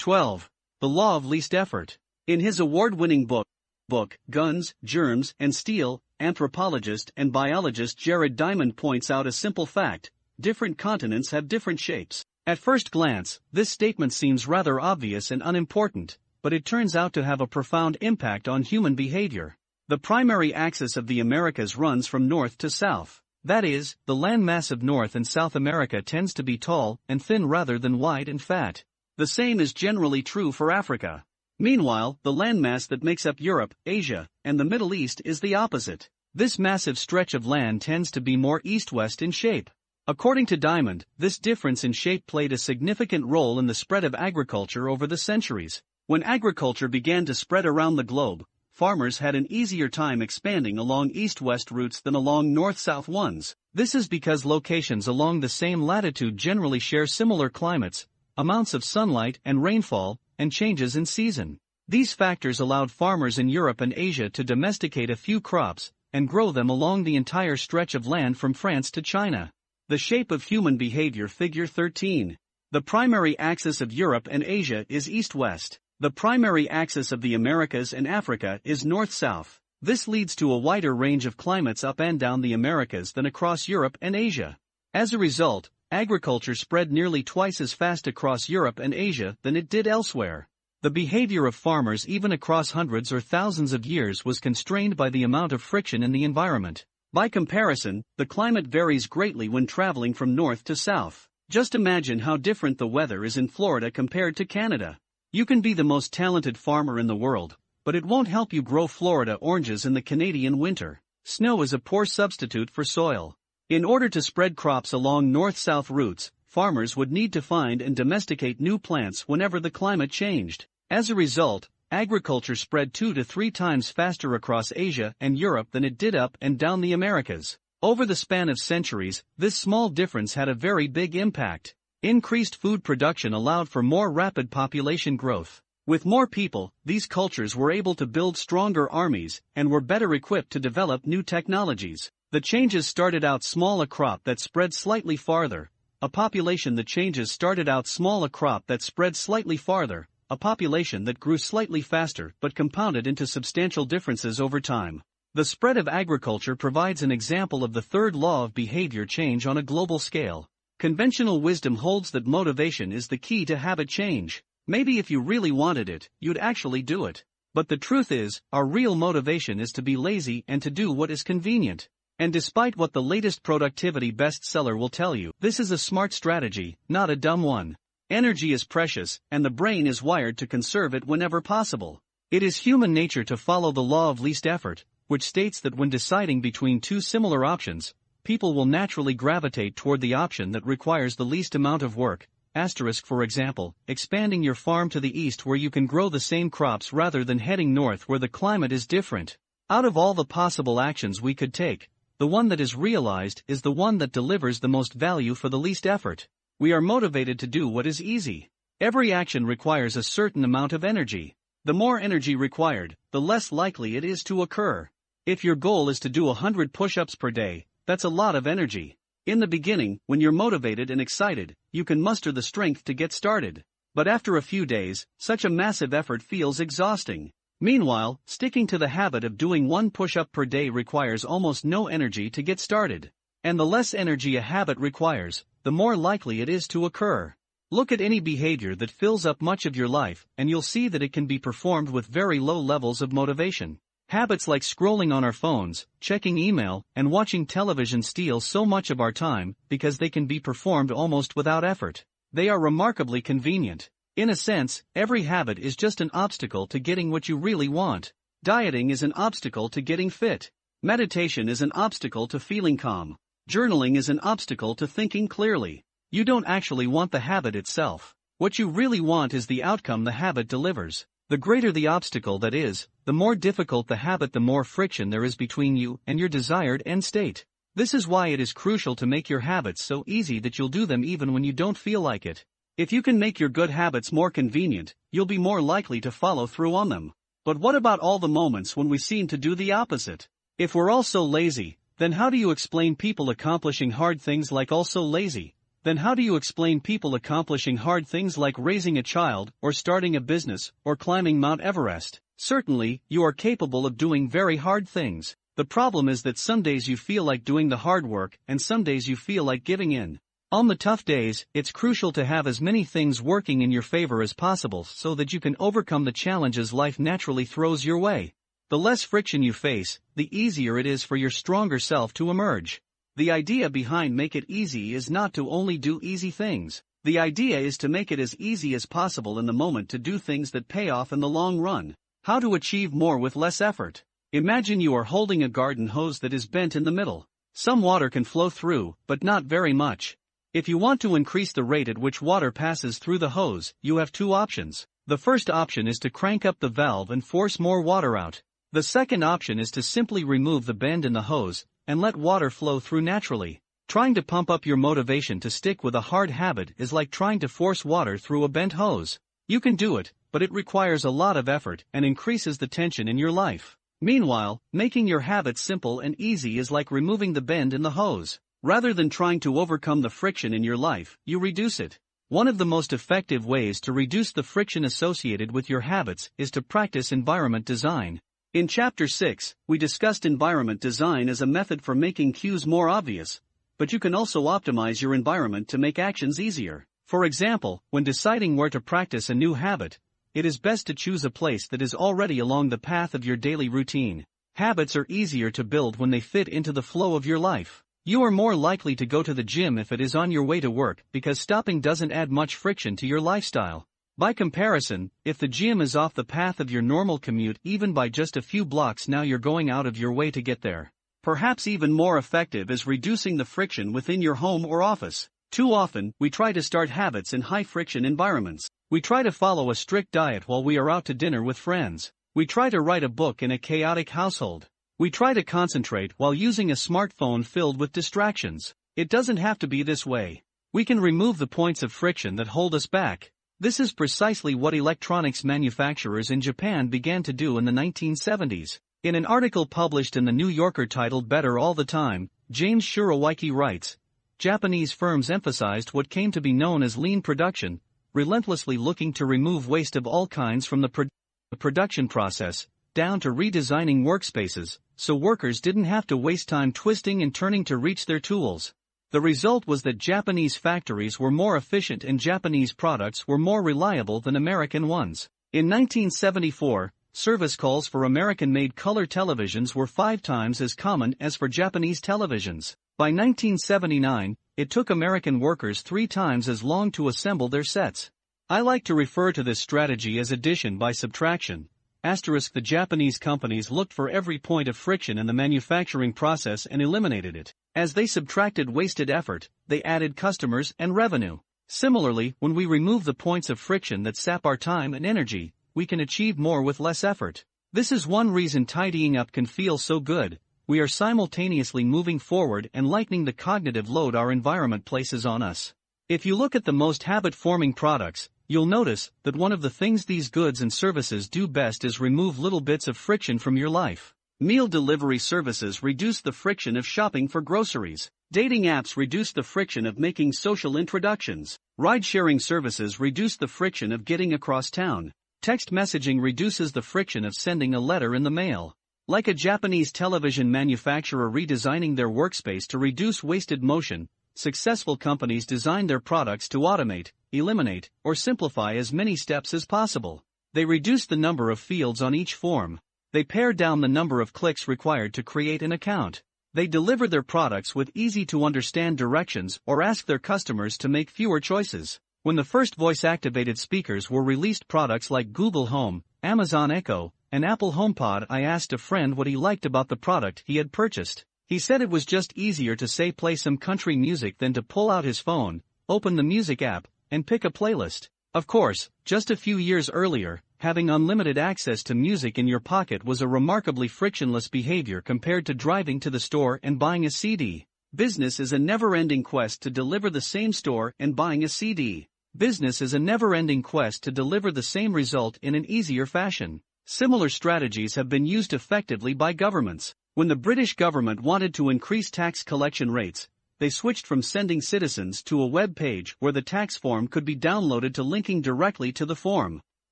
12. The Law of Least Effort. In his award-winning book, book, Guns, Germs, and Steel, anthropologist and biologist Jared Diamond points out a simple fact, different continents have different shapes. At first glance, this statement seems rather obvious and unimportant, but it turns out to have a profound impact on human behavior. The primary axis of the Americas runs from north to south. That is, the landmass of North and South America tends to be tall and thin rather than wide and fat. The same is generally true for Africa. Meanwhile, the landmass that makes up Europe, Asia, and the Middle East is the opposite. This massive stretch of land tends to be more east-west in shape. According to Diamond, this difference in shape played a significant role in the spread of agriculture over the centuries. When agriculture began to spread around the globe, farmers had an easier time expanding along east-west routes than along north-south ones. This is because locations along the same latitude generally share similar climates, amounts of sunlight and rainfall, and changes in season. These factors allowed farmers in Europe and Asia to domesticate a few crops and grow them along the entire stretch of land from France to China. The shape of human behavior figure 13. The primary axis of Europe and Asia is east-west. The primary axis of the Americas and Africa is north-south. This leads to a wider range of climates up and down the Americas than across Europe and Asia. As a result, agriculture spread nearly twice as fast across Europe and Asia than it did elsewhere. The behavior of farmers even across hundreds or thousands of years was constrained by the amount of friction in the environment. By comparison, the climate varies greatly when traveling from north to south. Just imagine how different the weather is in Florida compared to Canada. You can be the most talented farmer in the world, but it won't help you grow Florida oranges in the Canadian winter. Snow is a poor substitute for soil. In order to spread crops along north-south routes, farmers would need to find and domesticate new plants whenever the climate changed. As a result, agriculture spread two to three times faster across Asia and Europe than it did up and down the Americas. Over the span of centuries, this small difference had a very big impact. Increased food production allowed for more rapid population growth. With more people, these cultures were able to build stronger armies and were better equipped to develop new technologies. The changes started out small a crop that spread slightly farther, a population that changes started out small a crop that spread slightly farther, a population that grew slightly faster but compounded into substantial differences over time. The spread of agriculture provides an example of the third law of behavior change on a global scale. Conventional wisdom holds that motivation is the key to habit change. Maybe if you really wanted it, you'd actually do it. But the truth is, our real motivation is to be lazy and to do what is convenient. And despite what the latest productivity bestseller will tell you, this is a smart strategy, not a dumb one. Energy is precious, and the brain is wired to conserve it whenever possible. It is human nature to follow the law of least effort, which states that when deciding between two similar options, people will naturally gravitate toward the option that requires the least amount of work. Asterisk for example, expanding your farm to the east where you can grow the same crops rather than heading north where the climate is different. Out of all the possible actions we could take, the one that is realized is the one that delivers the most value for the least effort. We are motivated to do what is easy. Every action requires a certain amount of energy. The more energy required, the less likely it is to occur. If your goal is to do 100 push-ups per day, that's a lot of energy. In the beginning, when you're motivated and excited, you can muster the strength to get started. But after a few days, such a massive effort feels exhausting. Meanwhile, sticking to the habit of doing one push-up per day requires almost no energy to get started. And the less energy a habit requires, the more likely it is to occur. Look at any behavior that fills up much of your life, and you'll see that it can be performed with very low levels of motivation. Habits like scrolling on our phones, checking email, and watching television steal so much of our time because they can be performed almost without effort. They are remarkably convenient. In a sense, every habit is just an obstacle to getting what you really want. Dieting is an obstacle to getting fit. Meditation is an obstacle to feeling calm. Journaling is an obstacle to thinking clearly. You don't actually want the habit itself. What you really want is the outcome the habit delivers. The greater the obstacle that is, the more difficult the habit the more friction there is between you and your desired end state. This is why it is crucial to make your habits so easy that you'll do them even when you don't feel like it. If you can make your good habits more convenient, you'll be more likely to follow through on them. But what about all the moments when we seem to do the opposite? If we're all so lazy, then how do you explain people accomplishing hard things like also lazy? then how do you explain people accomplishing hard things like raising a child, or starting a business, or climbing Mount Everest? Certainly, you are capable of doing very hard things. The problem is that some days you feel like doing the hard work, and some days you feel like giving in. On the tough days, it's crucial to have as many things working in your favor as possible so that you can overcome the challenges life naturally throws your way. The less friction you face, the easier it is for your stronger self to emerge. The idea behind Make It Easy is not to only do easy things. The idea is to make it as easy as possible in the moment to do things that pay off in the long run. How to achieve more with less effort. Imagine you are holding a garden hose that is bent in the middle. Some water can flow through, but not very much. If you want to increase the rate at which water passes through the hose, you have two options. The first option is to crank up the valve and force more water out. The second option is to simply remove the bend in the hose and let water flow through naturally. Trying to pump up your motivation to stick with a hard habit is like trying to force water through a bent hose. You can do it, but it requires a lot of effort and increases the tension in your life. Meanwhile, making your habits simple and easy is like removing the bend in the hose. Rather than trying to overcome the friction in your life, you reduce it. One of the most effective ways to reduce the friction associated with your habits is to practice environment design. In Chapter 6, we discussed environment design as a method for making cues more obvious, but you can also optimize your environment to make actions easier. For example, when deciding where to practice a new habit, it is best to choose a place that is already along the path of your daily routine. Habits are easier to build when they fit into the flow of your life. You are more likely to go to the gym if it is on your way to work because stopping doesn't add much friction to your lifestyle. By comparison, if the gym is off the path of your normal commute even by just a few blocks now you're going out of your way to get there. Perhaps even more effective is reducing the friction within your home or office. Too often, we try to start habits in high friction environments. We try to follow a strict diet while we are out to dinner with friends. We try to write a book in a chaotic household. We try to concentrate while using a smartphone filled with distractions. It doesn't have to be this way. We can remove the points of friction that hold us back. This is precisely what electronics manufacturers in Japan began to do in the 1970s. In an article published in the New Yorker titled Better All the Time, James Surowiecki writes, Japanese firms emphasized what came to be known as lean production, relentlessly looking to remove waste of all kinds from the, pro- the production process, down to redesigning workspaces, so workers didn't have to waste time twisting and turning to reach their tools. The result was that Japanese factories were more efficient and Japanese products were more reliable than American ones. In 1974, service calls for American-made color televisions were five times as common as for Japanese televisions. By 1979, it took American workers three times as long to assemble their sets. I like to refer to this strategy as addition by subtraction, Asterisk the Japanese companies looked for every point of friction in the manufacturing process and eliminated it. As they subtracted wasted effort, they added customers and revenue. Similarly, when we remove the points of friction that sap our time and energy, we can achieve more with less effort. This is one reason tidying up can feel so good. We are simultaneously moving forward and lightening the cognitive load our environment places on us. If you look at the most habit-forming products, You'll notice that one of the things these goods and services do best is remove little bits of friction from your life. Meal delivery services reduce the friction of shopping for groceries. Dating apps reduce the friction of making social introductions. Ride sharing services reduce the friction of getting across town. Text messaging reduces the friction of sending a letter in the mail. Like a Japanese television manufacturer redesigning their workspace to reduce wasted motion, successful companies design their products to automate, eliminate, or simplify as many steps as possible. They reduce the number of fields on each form. They pare down the number of clicks required to create an account. They deliver their products with easy to understand directions or ask their customers to make fewer choices. When the first voice activated speakers were released, products like Google Home, Amazon Echo, and Apple HomePod, I asked a friend what he liked about the product he had purchased. He said it was just easier to say play some country music than to pull out his phone, open the music app, and pick a playlist. Of course, just a few years earlier, having unlimited access to music in your pocket was a remarkably frictionless behavior compared to driving to the store and buying a CD. Business is a never-ending quest to deliver the same store and buying a CD. Business is a never-ending quest to deliver the same result in an easier fashion. Similar strategies have been used effectively by governments. When the British government wanted to increase tax collection rates, they switched from sending citizens to a web page where the tax form could be downloaded to linking directly to the form.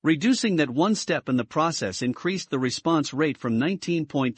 Reducing that one step in the process increased the response rate from 19.2%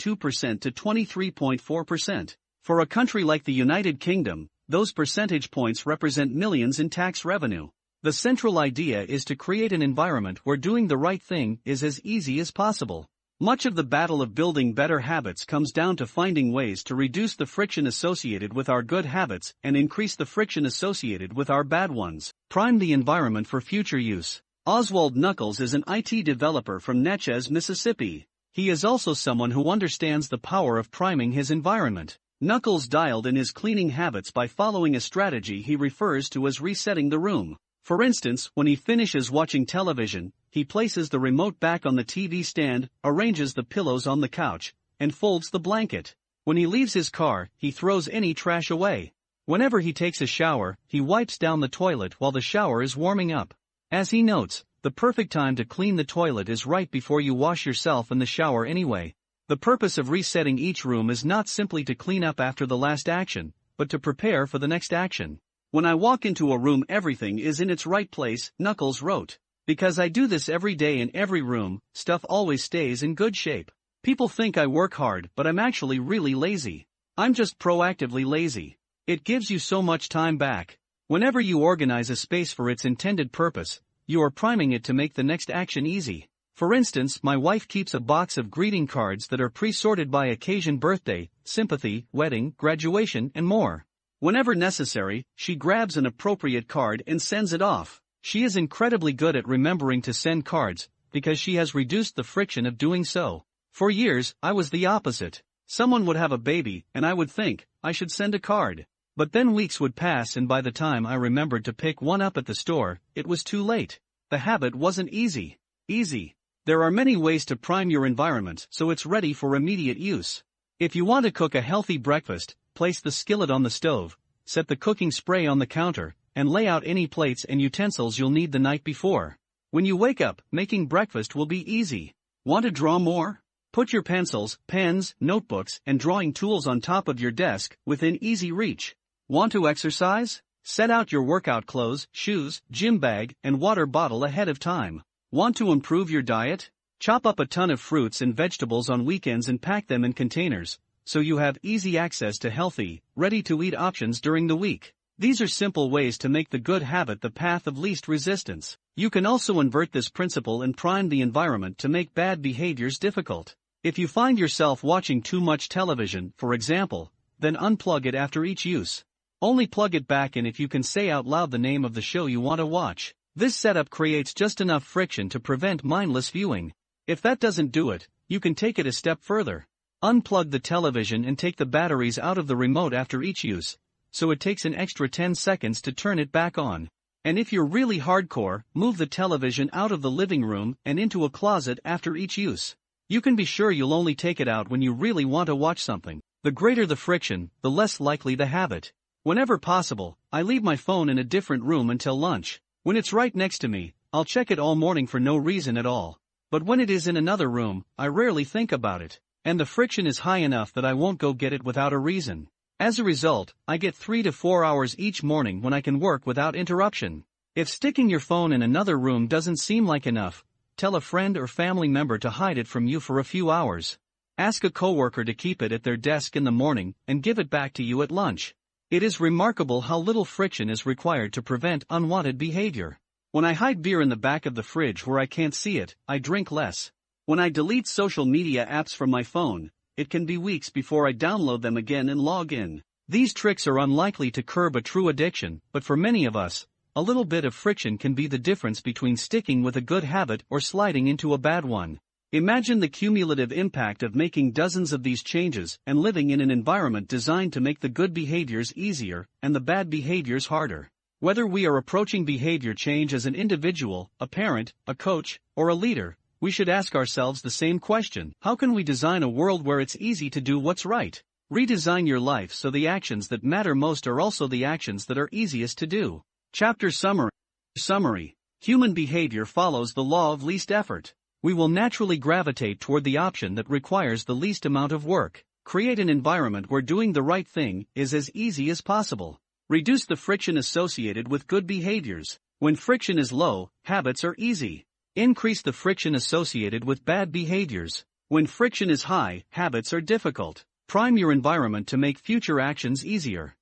to 23.4%. For a country like the United Kingdom, those percentage points represent millions in tax revenue. The central idea is to create an environment where doing the right thing is as easy as possible. Much of the battle of building better habits comes down to finding ways to reduce the friction associated with our good habits and increase the friction associated with our bad ones. Prime the environment for future use. Oswald Nuckols is an IT developer from Natchez, Mississippi. He is also someone who understands the power of priming his environment. Nuckols dialed in his cleaning habits by following a strategy he refers to as resetting the room. For instance, when he finishes watching television, he places the remote back on the TV stand, arranges the pillows on the couch, and folds the blanket. When he leaves his car, he throws any trash away. Whenever he takes a shower, he wipes down the toilet while the shower is warming up. As he notes, the perfect time to clean the toilet is right before you wash yourself in the shower anyway. The purpose of resetting each room is not simply to clean up after the last action, but to prepare for the next action. When I walk into a room everything is in its right place, Nuckols wrote. Because I do this every day in every room, stuff always stays in good shape. People think I work hard, but I'm actually really lazy. I'm just proactively lazy. It gives you so much time back. Whenever you organize a space for its intended purpose, you are priming it to make the next action easy. For instance, my wife keeps a box of greeting cards that are pre-sorted by occasion birthday, sympathy, wedding, graduation, and more. Whenever necessary, she grabs an appropriate card and sends it off. She is incredibly good at remembering to send cards, because she has reduced the friction of doing so. For years, I was the opposite. Someone would have a baby, and I would think, I should send a card. But then weeks would pass and by the time I remembered to pick one up at the store, it was too late. The habit wasn't easy. Easy. There are many ways to prime your environment so it's ready for immediate use. If you want to cook a healthy breakfast, place the skillet on the stove, set the cooking spray on the counter, and lay out any plates and utensils you'll need the night before. When you wake up, making breakfast will be easy. Want to draw more? Put your pencils, pens, notebooks, and drawing tools on top of your desk, within easy reach. Want to exercise? Set out your workout clothes, shoes, gym bag, and water bottle ahead of time. Want to improve your diet? Chop up a ton of fruits and vegetables on weekends and pack them in containers, so you have easy access to healthy, ready to eat options during the week. These are simple ways to make the good habit the path of least resistance. You can also invert this principle and prime the environment to make bad behaviors difficult. If you find yourself watching too much television, for example, then unplug it after each use. Only plug it back in if you can say out loud the name of the show you want to watch. This setup creates just enough friction to prevent mindless viewing. If that doesn't do it, you can take it a step further. Unplug the television and take the batteries out of the remote after each use, so it takes an extra 10 seconds to turn it back on. And if you're really hardcore, move the television out of the living room and into a closet after each use. You can be sure you'll only take it out when you really want to watch something. The greater the friction, the less likely the habit. Whenever possible, I leave my phone in a different room until lunch. When it's right next to me, I'll check it all morning for no reason at all. But when it is in another room, I rarely think about it, and the friction is high enough that I won't go get it without a reason. As a result, I get 3 to 4 hours each morning when I can work without interruption. If sticking your phone in another room doesn't seem like enough, tell a friend or family member to hide it from you for a few hours. Ask a coworker to keep it at their desk in the morning and give it back to you at lunch. It is remarkable how little friction is required to prevent unwanted behavior. When I hide beer in the back of the fridge where I can't see it, I drink less. When I delete social media apps from my phone, it can be weeks before I download them again and log in. These tricks are unlikely to curb a true addiction, but for many of us, a little bit of friction can be the difference between sticking with a good habit or sliding into a bad one. Imagine the cumulative impact of making dozens of these changes and living in an environment designed to make the good behaviors easier and the bad behaviors harder. Whether we are approaching behavior change as an individual, a parent, a coach, or a leader, we should ask ourselves the same question. How can we design a world where it's easy to do what's right? Redesign your life so the actions that matter most are also the actions that are easiest to do. Chapter Summary Summary Human behavior follows the law of least effort we will naturally gravitate toward the option that requires the least amount of work. Create an environment where doing the right thing is as easy as possible. Reduce the friction associated with good behaviors. When friction is low, habits are easy. Increase the friction associated with bad behaviors. When friction is high, habits are difficult. Prime your environment to make future actions easier.